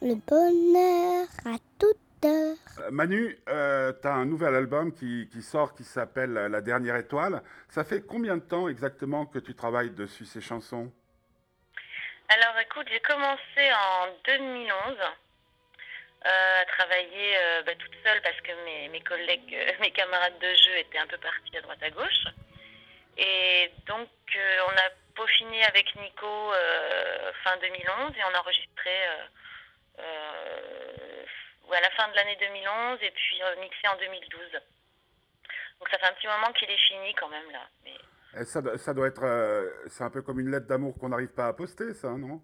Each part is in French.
Le bonheur à toute heure. Euh, Manu, euh, tu as un nouvel album qui, qui sort qui s'appelle La dernière étoile. Ça fait combien de temps exactement que tu travailles dessus ces chansons? Alors écoute, j'ai commencé en 2011 euh, à travailler euh, bah, toute seule parce que mes, mes collègues, euh, mes camarades de jeu étaient un peu partis à droite à gauche. Et donc euh, on a peaufiné avec Nico euh, fin 2011 et on a enregistré à la fin de l'année 2011 et puis mixé en 2012. Donc ça fait un petit moment qu'il est fini quand même là. Mais... Et ça, doit- ça doit être. euh, c'est un peu comme une lettre d'amour qu'on n'arrive pas à poster, ça, non?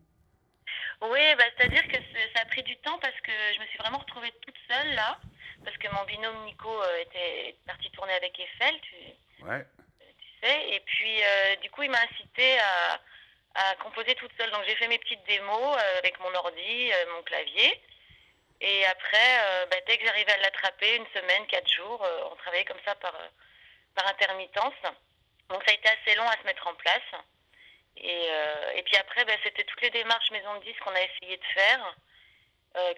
Oui, bah, c'est-à-dire que ça a pris du temps parce que je me suis vraiment retrouvée toute seule là. Parce que mon binôme Nico euh, était parti tourner avec Eiffel, tu, Ouais. tu sais. Et puis, euh, du coup, il m'a incité à, à composer toute seule. Donc, j'ai fait mes petites démos avec mon ordi, mon clavier. Et après, euh, bah, dès que j'arrivais à l'attraper, une semaine, quatre jours, euh, on travaillait comme ça par, euh, par intermittence. Donc, ça a été assez long à se mettre en place. Et, et puis après, ben, c'était toutes les démarches maison de disques qu'on a essayé de faire,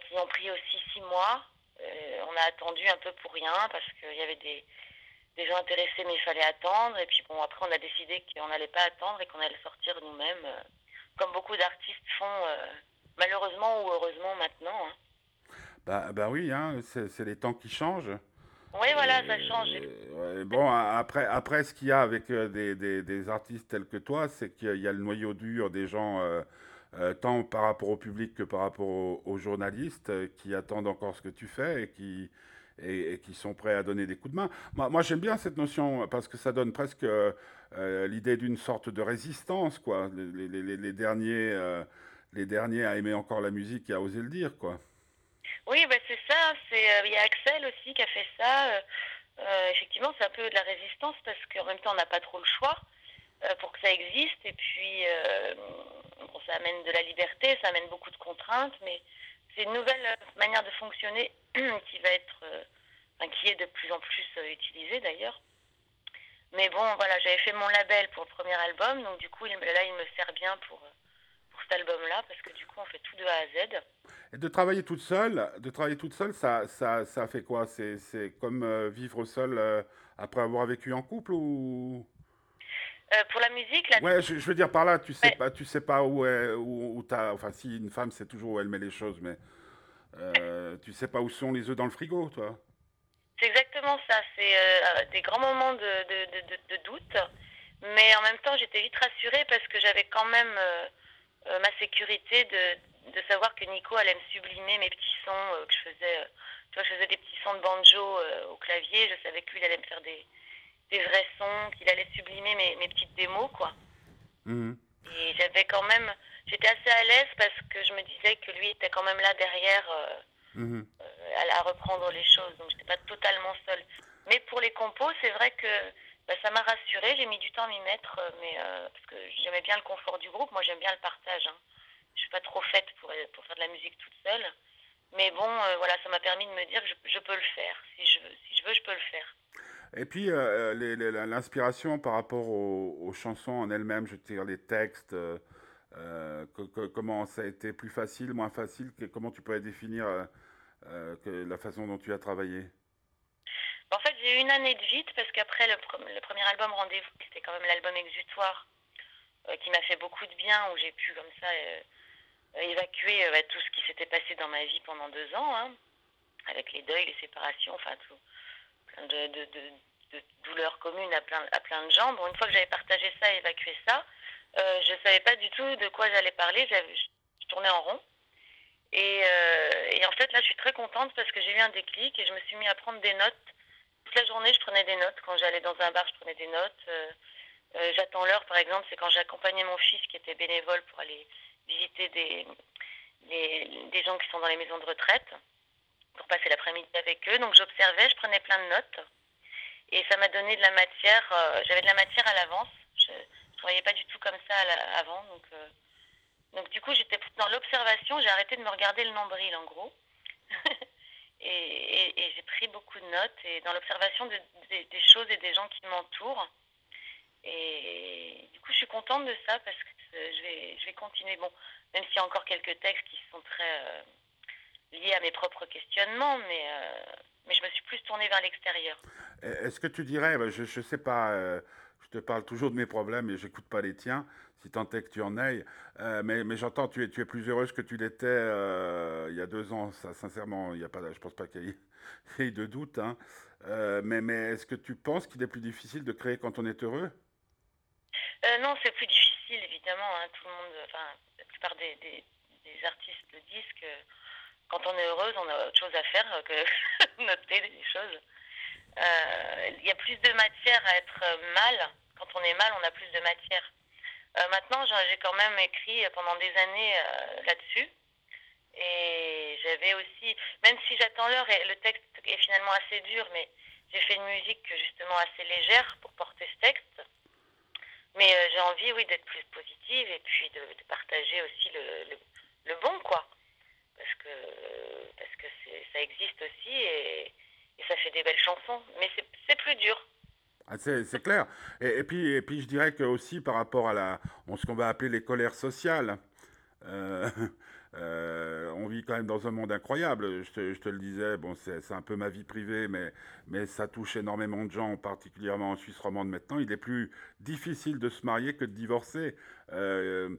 qui ont pris aussi six mois. On a attendu un peu pour rien parce qu'il y avait des, des gens intéressés, mais il fallait attendre. Et puis bon, après, on a décidé qu'on n'allait pas attendre et qu'on allait sortir nous-mêmes, comme beaucoup d'artistes font, malheureusement ou heureusement maintenant. hein. Bah, bah oui, hein, c'est les temps qui changent. Oui, voilà, ça change. Et, bon, après, après, ce qu'il y a avec euh, des, des- des artistes tels que toi, c'est qu'il y a le noyau dur des gens, euh, euh, tant par rapport au public que par rapport aux, aux journalistes, qui attendent encore ce que tu fais et qui, et, et qui sont prêts à donner des coups de main. Moi, moi j'aime bien cette notion parce que ça donne presque euh, l'idée d'une sorte de résistance, quoi. Les, les- les- les derniers, les derniers à aimer encore la musique et à oser le dire, quoi. Oui, ben c'est ça. Euh, il y a Axel aussi qui a fait ça. Euh, euh, effectivement, c'est un peu de la résistance parce qu'en même temps, on n'a pas trop le choix pour que ça existe. Et puis, bon, ça amène de la liberté, ça amène beaucoup de contraintes, mais c'est une nouvelle manière de fonctionner qui va être, qui est de plus en plus utilisée d'ailleurs. Mais bon, voilà, j'avais fait mon label pour le premier album, donc du coup, là, il me sert bien pour cet album-là parce que du coup, on fait tout de A à Z. Et de travailler toute seule, de travailler toute seule, ça, ça, ça fait quoi? C'est, comme euh, vivre seule euh, après avoir vécu en couple ou? Euh, pour la musique, là, Ouais, je, je veux dire par là, tu sais Ouais. pas, tu sais pas où est, où, où t'as, enfin si une femme sait toujours où elle met les choses, mais tu sais pas où sont les œufs dans le frigo, toi? C'est exactement ça. C'est des grands moments de, de, de, de- de doute. Mais en même temps, j'étais vite rassurée parce que j'avais quand même ma sécurité de, de savoir que Nico allait me sublimer mes petits sons euh, que je faisais. euh, tu vois, je faisais des petits sons de banjo euh, au clavier. Je savais que lui, il allait me faire des, des vrais sons, qu'il allait sublimer mes, mes petites démos, quoi. Mhm. Et j'avais quand même, j'étais assez à l'aise parce que je me disais que lui était quand même là derrière. euh, Mhm. euh, à, à reprendre les choses, donc j'étais pas totalement seule. Mais pour les compos, c'est vrai que bah, ça m'a rassurée, j'ai mis du temps à m'y mettre, euh, mais euh, parce que j'aimais bien le confort du groupe, moi j'aime bien le partage. Hein. Je suis pas trop faite pour, pour faire de la musique toute seule, mais bon, euh, voilà, ça m'a permis de me dire que je, je peux le faire, si je si je veux, je peux le faire. Et puis euh, l'inspiration par rapport aux, chansons en elles-mêmes, je dire les textes, euh, euh, comment ça a été plus facile, moins facile, comment tu pourrais définir euh, euh, la façon dont tu as travaillé? En fait, j'ai eu une année de vide parce qu'après le, le premier album Rendez-vous, qui était quand même l'album exutoire, euh, qui m'a fait beaucoup de bien, où j'ai pu comme ça euh, euh, évacuer bah, tout ce qui s'était passé dans ma vie pendant deux ans, hein, avec les deuils, les séparations, enfin tout, plein de, de, de, douleurs communes à plein, à plein de gens. Bon, une fois que j'avais partagé ça, évacué ça, je savais pas du tout de quoi j'allais parler. Je, tournais en rond. Et, et en fait, là, je suis très contente parce que j'ai eu un déclic et je me suis mis à prendre des notes. La journée, je prenais des notes. Quand j'allais dans un bar, je prenais des notes. Euh, euh, J'attends l'heure, par exemple, c'est quand j'accompagnais mon fils qui était bénévole pour aller visiter des, des, gens qui sont dans les maisons de retraite, pour passer l'après-midi avec eux. Donc j'observais, je prenais plein de notes. Et ça m'a donné de la matière. euh, J'avais de la matière à l'avance. Je ne travaillais pas du tout comme ça avant. Donc, donc du coup, j'étais dans l'observation. J'ai arrêté de me regarder le nombril, en gros. et j'ai pris beaucoup de notes. Et dans l'observation de- des- choses et des gens qui m'entourent. Et du coup, je suis contente de ça parce que je vais, je vais continuer. Bon, même s'il y a encore quelques textes qui sont très, euh, lié à mes propres questionnements, mais, euh, mais je me suis plus tournée vers l'extérieur. Est-ce que tu dirais, bah, je ne sais pas, euh, je te parle toujours de mes problèmes et j'écoute pas les tiens, si tant est que tu en ailles, euh, mais, mais j'entends, tu es, tu es plus heureuse que tu l'étais euh, il y a deux ans, sincèrement, il y a pas, je pense pas qu'il y, ait de doute, hein. Euh, mais, mais est-ce que tu penses qu'il est plus difficile de créer quand on est heureux? Non, c'est plus difficile, évidemment. hein, Tout le monde, enfin, la plupart des, des- des artistes le disent que quand on est heureuse, on a autre chose à faire que noter des choses. Il y a plus de matière à être mal. Quand on est mal, on a plus de matière. Euh, maintenant, j'ai quand même écrit pendant des années euh, là-dessus. Et j'avais aussi, même si j'attends l'heure, et le texte est finalement assez dur, mais j'ai fait une musique justement assez légère pour porter ce texte. Mais euh, j'ai envie, oui, d'être plus positive et puis de, partager aussi le, le, bon, quoi. Parce que, parce que ça existe aussi et, et ça fait des belles chansons. Mais c'est plus dur. Ah, c'est clair. Et, puis, et puis je dirais que aussi par rapport à la, ce qu'on va appeler les colères sociales, euh, euh, on vit quand même dans un monde incroyable. Je te, je te le disais, bon, c'est un peu ma vie privée, mais, mais ça touche énormément de gens, particulièrement en Suisse romande maintenant. Il est plus difficile de se marier que de divorcer. Euh,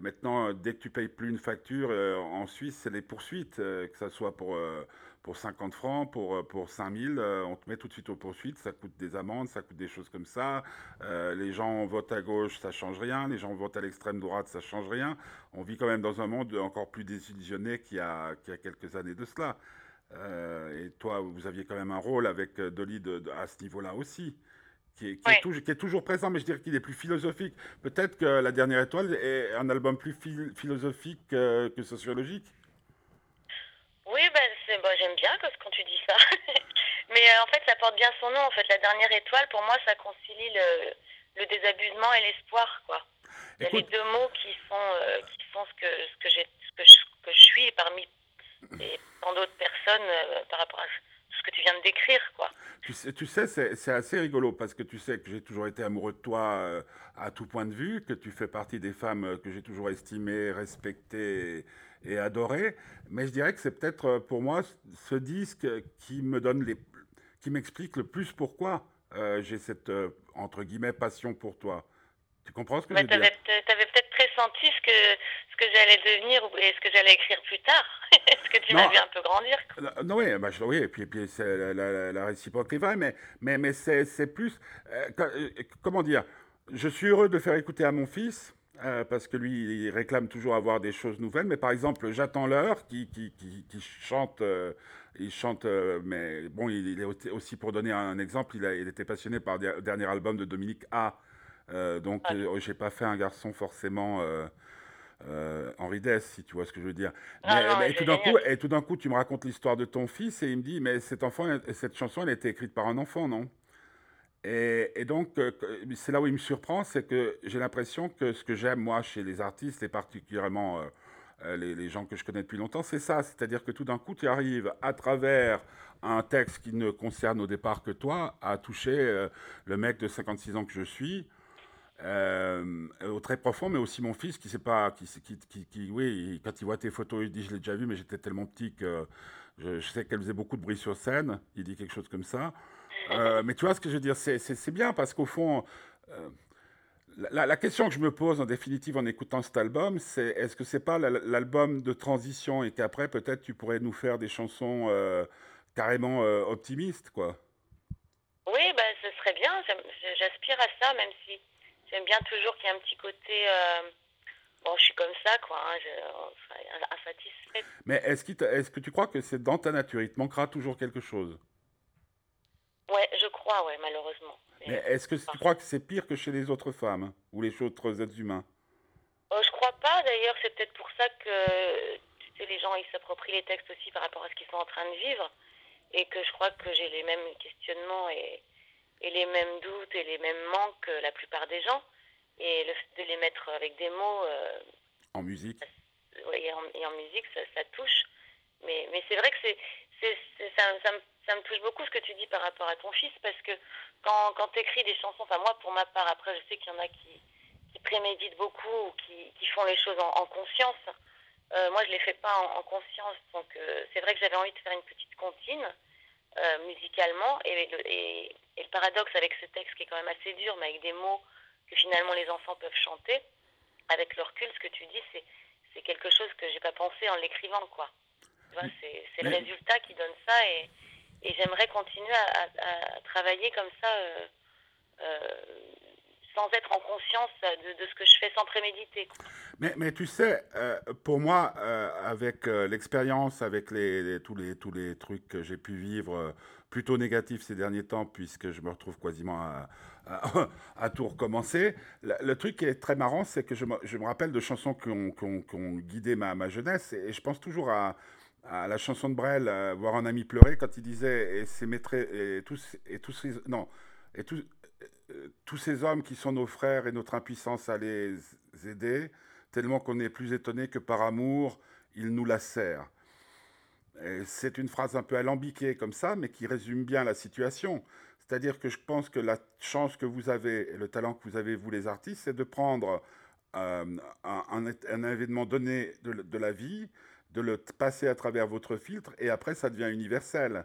maintenant, dès que tu payes plus une facture, euh, en Suisse, c'est les poursuites, euh, que ça soit pour, euh, pour 50 francs, pour, pour 5000, euh, on te met tout de suite aux poursuites, ça coûte des amendes, ça coûte des choses comme ça. Les gens votent à gauche, ça change rien. Les gens votent à l'extrême droite, ça change rien. On vit quand même dans un monde encore plus désillusionné qu'il y a, qu'il y a quelques années de cela. Et toi, vous aviez quand même un rôle avec Dolly à ce niveau-là aussi, qui est, qui est Ouais. toujours, qui est toujours présent, mais je dirais qu'il est plus philosophique. Peut-être que La Dernière Étoile est un album plus phil- philosophique que sociologique. Oui, ben, ben, j'aime bien quand, tu dis ça. Mais euh, en fait, ça porte bien son nom. En fait, la dernière étoile, pour moi, ça concilie le, le désabusement et l'espoir, quoi. Il y a les deux mots qui sont, euh, qui sont ce que, ce que ce que je, que je suis parmi et tant d'autres personnes euh, par rapport à ce que tu viens de décrire, quoi. Tu sais, tu sais c'est assez rigolo parce que tu sais que j'ai toujours été amoureux de toi euh, à tout point de vue, que tu fais partie des femmes euh, que j'ai toujours estimées, respectées et, et adorées. Mais je dirais que c'est peut-être euh, pour moi ce disque qui me donne les, qui m'explique le plus pourquoi euh, j'ai cette entre guillemets passion pour toi. Tu comprends ce que je veux dire? peut- t'avais peut-être pressenti ce que, ce que j'allais devenir et ce que j'allais écrire plus tard. Est-ce que tu m'as vu un peu grandir, Non, oui, bah, je- oui, et puis, et puis la, la- la réciproque est vraie, mais, mais, mais c'est c'est plus. euh, euh, comment dire Je suis heureux de faire écouter à mon fils, euh, parce que lui, il réclame toujours avoir des choses nouvelles, mais par exemple, J'attends l'heure, qui, qui, qui, qui chante. euh, il chante, euh, mais bon, il, il est au- aussi pour donner un exemple, il, a- il était passionné par le dernier album de Dominique A. Donc, Ouais. j'ai pas fait un garçon forcément euh, Henri Dess, si tu vois ce que je veux dire. Ah Mais, non, mais c'est tout d'un coup, et tout d'un coup, tu me racontes l'histoire de ton fils et il me dit, mais cet enfant, cette chanson, elle a été écrite par un enfant, non? Et, et donc, euh, c'est là où il me surprend, c'est que j'ai l'impression que ce que j'aime, moi, chez les artistes, et particulièrement euh, euh, les, les gens que je connais depuis longtemps, c'est ça. C'est-à-dire que tout d'un coup, tu arrives à travers un texte qui ne concerne au départ que toi, à toucher euh, le mec de 56 ans que je suis, euh, au très profond, mais aussi mon fils qui sait pas, qui, qui, qui, oui, quand il voit tes photos, il dit je l'ai déjà vu, mais j'étais tellement petit que je, sais qu'elle faisait beaucoup de bruit sur scène. Il dit quelque chose comme ça. Euh, mais tu vois ce que je veux dire, c'est bien parce qu'au fond, euh, la, la question que je me pose en définitive en écoutant cet album, c'est est-ce que c'est pas la- l'album de transition et qu'après peut-être tu pourrais nous faire des chansons carrément optimistes, quoi? Oui, bah, ce serait bien. J'aspire à ça, même si j'aime bien toujours qu'il y ait un petit côté. euh, Bon, je suis comme ça, quoi. Hein, je... insatisfaite. Mais est-ce que tu crois que c'est dans ta nature, il te manquera toujours quelque chose? Ouais, je crois, ouais, malheureusement. Mais, Mais est-ce que tu crois que c'est pire que chez les autres femmes ou les autres êtres humains? Euh, je crois pas. D'ailleurs, c'est peut-être pour ça que tu sais, les gens ils s'approprient les textes aussi par rapport à ce qu'ils sont en train de vivre, et que je crois que j'ai les mêmes questionnements et, et les mêmes doutes et les mêmes manques que la plupart des gens, et le fait de les mettre avec des mots. euh, en musique ouais, et, en, et en musique, ça, ça touche. Mais, mais c'est vrai que c'est, ça, ça, me, ça me touche beaucoup ce que tu dis par rapport à ton fils, parce que quand, quand tu écris des chansons, enfin moi pour ma part, après je sais qu'il y en a qui, qui préméditent beaucoup ou qui, qui font les choses en, en conscience, Euh, moi, je ne les fais pas en, en conscience. Donc, euh, c'est vrai que j'avais envie de faire une petite comptine euh, musicalement. Et le, et, et le paradoxe avec ce texte qui est quand même assez dur, mais avec des mots que finalement les enfants peuvent chanter, avec le recul, ce que tu dis, c'est, c'est quelque chose que j'ai pas pensé en l'écrivant, quoi. Tu vois, c'est, c'est le résultat qui donne ça. Et, et j'aimerais continuer à, à- à travailler comme ça. euh, euh, sans être en conscience de, de ce que je fais, sans préméditer. Mais, mais tu sais, euh, pour moi, euh, avec euh, l'expérience, avec les, tous, les, tous les trucs que j'ai pu vivre, plutôt négatifs ces derniers temps, puisque je me retrouve quasiment à, à, tout recommencer, le, truc qui est très marrant, c'est que je me, je me rappelle de chansons qui ont, qui ont- guidé ma, ma jeunesse, et, je pense toujours à, à la chanson de Brel, Voir un ami pleurer, quand il disait, et, ces maîtres- et tous, et tous non, et tous, tous ces hommes qui sont nos frères et notre impuissance à les aider, tellement qu'on est plus étonné que par amour, ils nous lacèrent. C'est une phrase un peu alambiquée comme ça, mais qui résume bien la situation. C'est-à-dire que je pense que la chance que vous avez et le talent que vous avez, vous les artistes, c'est de prendre euh, un, événement donné de, de la vie, de le passer à travers votre filtre, et après ça devient universel.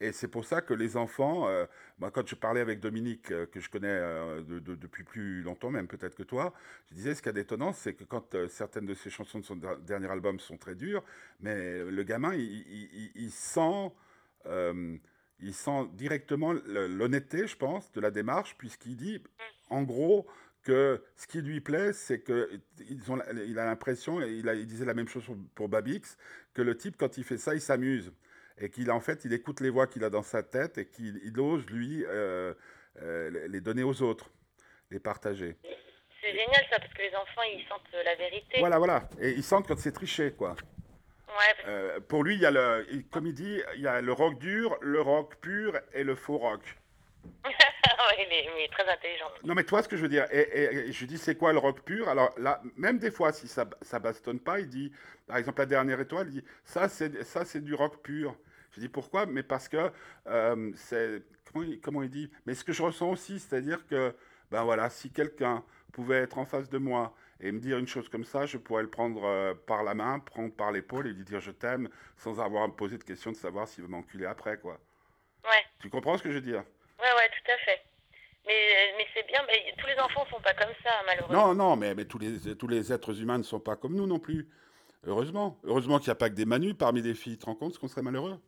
Et c'est pour ça que les enfants, euh, quand je parlais avec Dominique, euh, que je connais euh, de- de- depuis plus longtemps, même peut-être que toi, je disais ce qu'il y a d'étonnant, c'est que quand euh, certaines de ses chansons de son der- dernier album sont très dures, mais le gamin, il, sent, il sent directement l'honnêteté, je pense, de la démarche, puisqu'il dit, en gros, que ce qui lui plaît, c'est que a l'impression, il, il disait la même chose pour Babix, que le type, quand il fait ça, il s'amuse. Et qu'il, en fait, il écoute les voix qu'il a dans sa tête et qu'il il ose, lui, euh, euh, les- donner aux autres, les partager. C'est génial ça, parce que les enfants, ils sentent euh, la vérité. Voilà, voilà. Et ils sentent quand c'est triché, quoi. Ouais, Euh, pour lui, il y a le, comme il dit, il y a le rock dur, le rock pur et le faux rock. il, est, il est très intelligent. Non, mais toi, ce que je veux dire, et, et- et je dis, c'est quoi le rock pur? Alors là, même des fois, si ça, ça bastonne pas, il dit, par exemple, la dernière étoile, il dit, ça, c'est, ça, c'est du rock pur. Je dis pourquoi Mais parce que euh, c'est, comment il, comment il dit Mais ce que je ressens aussi, c'est-à-dire que, ben voilà, si quelqu'un pouvait être en face de moi et me dire une chose comme ça, je pourrais le prendre euh, par la main, prendre par l'épaule et lui dire je t'aime, sans avoir à me poser de question de savoir s'il veut m'enculer après, quoi. Ouais, Tu comprends ce que je veux dire? Ouais, ouais, tout à fait. Mais, mais c'est bien, mais tous les enfants sont pas comme ça, malheureusement. Non, non, mais, mais tous, les, tous les êtres humains ne sont pas comme nous non plus. Heureusement. Heureusement qu'il n'y a pas que des manus parmi les filles. Tu te rends compte qu'on serait malheureux?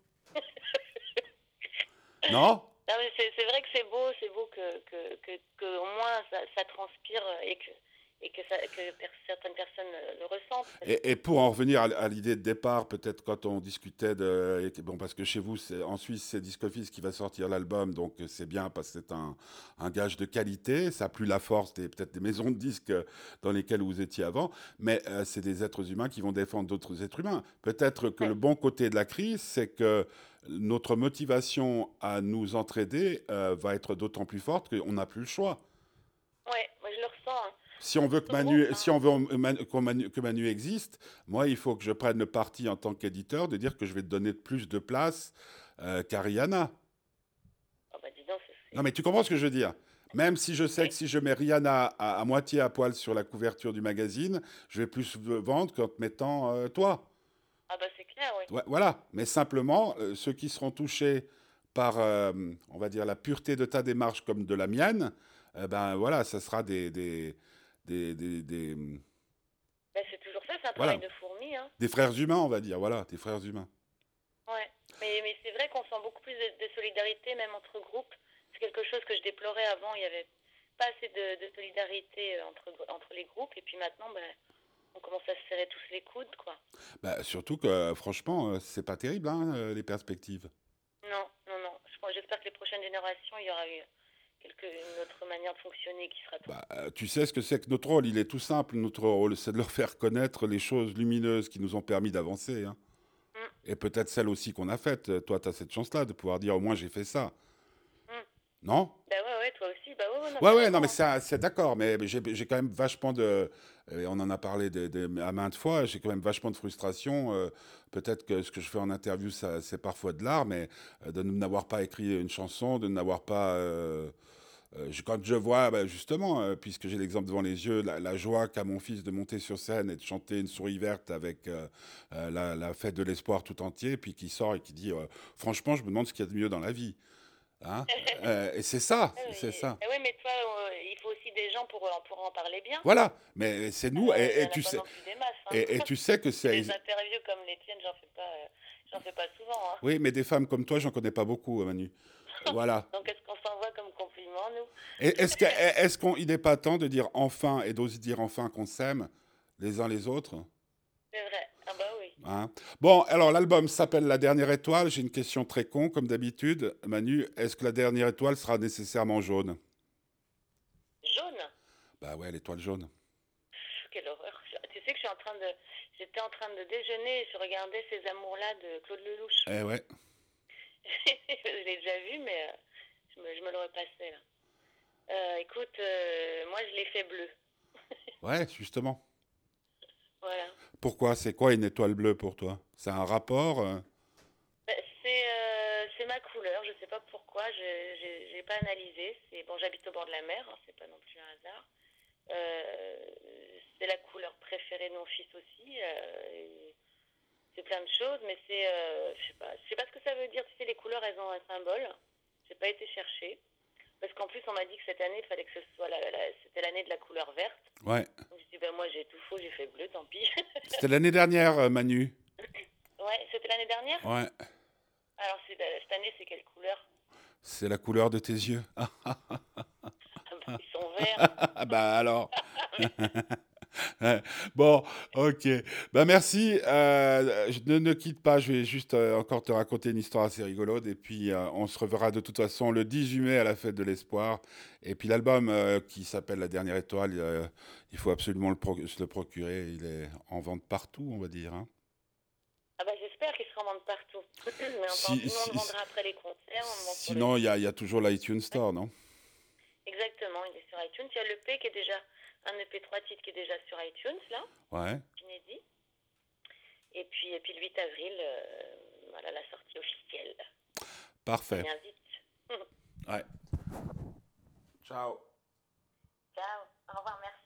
Non Non, mais c'est, vrai que c'est beau, c'est beau que, que, que, que au moins ça, ça transpire et que, et que, ça, que certaines personnes le ressentent. et, et pour en revenir à, l'idée de départ, peut-être quand on discutait de. Bon, parce que chez vous, en Suisse, c'est Discoffice qui va sortir l'album, donc c'est bien parce que c'est un, un gage de qualité. Ça n'a plus la force des, peut-être des maisons de disques dans lesquelles vous étiez avant, mais euh, c'est des êtres humains qui vont défendre d'autres êtres humains. Peut-être que Ouais. le bon côté de la crise, c'est que notre motivation à nous entraider euh, va être d'autant plus forte qu'on n'a plus le choix. Ouais, moi je le ressens. hein. Si on veut que Manu, groupe, hein. si on veut Man- qu'on Manu- que Manu existe, moi, il faut que je prenne le parti en tant qu'éditeur de dire que je vais te donner plus de place euh, qu'à Rihanna. Oh, bah Non, mais tu comprends ce que je veux dire? Même si je sais Oui. que si je mets Rihanna à, à moitié à poil sur la couverture du magazine, je vais plus vendre qu'en te mettant euh, toi. Ah bah c'est clair, oui. Ouais, voilà. Mais simplement, euh, ceux qui seront touchés par, euh, on va dire, la pureté de ta démarche comme de la mienne, euh, ben voilà, ça sera des, des, des, des, des, Bah, c'est toujours ça, c'est un Voilà. travail de fourmi. Hein. des frères humains, on va dire. Voilà, des frères humains. Ouais. Mais, mais c'est vrai qu'on sent beaucoup plus de, de solidarité, même entre groupes. C'est quelque chose que je déplorais avant. Il n'y avait pas assez de, de solidarité euh, entre, entre les groupes. Et puis maintenant, ben, on commence à se serrer tous les coudes, quoi. Bah, surtout que, franchement, euh, c'est pas terrible, hein, euh, les perspectives. Non, non, non. J'espère que les prochaines générations, il y aura eu quelque, une autre manière de fonctionner qui sera. Bah, euh, tu sais ce que c'est que notre rôle, il est tout simple. Notre rôle, c'est de leur faire connaître les choses lumineuses qui nous ont permis d'avancer. hein. Mm. Et peut-être celles aussi qu'on a faites. Euh, Toi, tu as cette chance-là de pouvoir dire au moins j'ai fait ça. Mm. Non? Bah ouais, toi aussi. Bah ouais, ouais, non, Ouais, ouais, non, mais ça, c'est d'accord, mais j'ai j'ai quand même vachement de. on en a parlé de, de- à maintes fois, j'ai quand même vachement de frustration. euh, Peut-être que ce que je fais en interview, c'est parfois de l'art, mais euh, de n'avoir pas écrit une chanson, de n'avoir pas. euh, euh, quand je vois, bah, justement, euh, puisque j'ai l'exemple devant les yeux, la, la joie qu'a mon fils de monter sur scène et de chanter une souris verte avec euh, la, la fête de l'espoir tout entier, puis qui sort et qui dit, euh, franchement, je me demande ce qu'il y a de mieux dans la vie. Hein Euh, et c'est ça, Ah c'est ça. eh oui, mais toi, euh, il faut aussi des gens pour, en- pour en parler bien. Voilà, mais c'est nous, Euh, et, tu sais, masses, hein. et, et tu sais que c'est... Des interviews comme les tiennes, j'en fais pas, euh, fais pas souvent. Hein. Oui, mais des femmes comme toi, j'en connais pas beaucoup, Manu. Voilà. Donc est-ce qu'on s'envoie comme compliment, nous? Et Est-ce que- est-ce qu'on, il n'est pas temps de dire enfin et d'oser dire enfin qu'on s'aime les uns les autres? C'est vrai. Ah bah oui. Hein Bon, alors l'album s'appelle La Dernière Étoile. J'ai une question très con, comme d'habitude. Manu, est-ce que la dernière étoile sera nécessairement jaune? Jaune? Bah ouais, l'étoile jaune. Quelle horreur. Tu sais que je suis en train de... J'étais en train de déjeuner et je regardais ces amours-là de Claude Lelouch. Eh ouais. je l'ai déjà vu, mais euh, je, me, je me le repassais, là. Euh, écoute, euh, moi, je l'ai fait bleu. Ouais, justement. Voilà. Pourquoi? C'est quoi une étoile bleue pour toi? C'est un rapport euh? Bah, C'est euh, c'est ma couleur, je sais pas pourquoi, je n'ai pas analysé. Bon, j'habite au bord de la mer, hein, c'est pas non plus un hasard. Euh, c'est la couleur préférée de mon fils aussi. et c'est plein de choses, mais c'est, euh, je sais pas, je sais pas ce que ça veut dire. Tu sais, les couleurs, elles ont un symbole. J'ai pas été chercher parce qu'en plus, on m'a dit que cette année, il fallait que ce soit la, la- c'était l'année de la couleur verte. Ouais. Ben moi j'ai tout faux, j'ai fait bleu, tant pis. C'était l'année dernière, euh, Manu. ouais, c'était l'année dernière? Ouais. Alors c'est, euh, cette année, c'est quelle couleur? C'est la couleur de tes yeux. Ah, Ah bah, Ils sont verts. ah, bah alors. Bon, ok. Bah merci. Euh, je ne, ne quitte pas. Je vais juste euh, encore te raconter une histoire assez rigolote. Et puis, euh, on se reverra de toute façon le 18 mai à la fête de l'espoir. Et puis, l'album qui s'appelle La Dernière Étoile, il faut absolument le pro- se le procurer. Il est en vente partout, on va dire. hein. Ah bah j'espère qu'ils se rendent partout. Mais Si- on le vendra après les concerts. on Sinon, il y a, y a toujours l'iTunes Store, non? Exactement, il est sur iTunes. Il y a l'EP qui est déjà un EP 3 titres qui est déjà sur iTunes, là. Ouais. Et puis, et puis le 8 avril, euh, voilà la sortie officielle. Parfait. Bien vite. ouais. Ciao. Ciao. Au revoir, merci.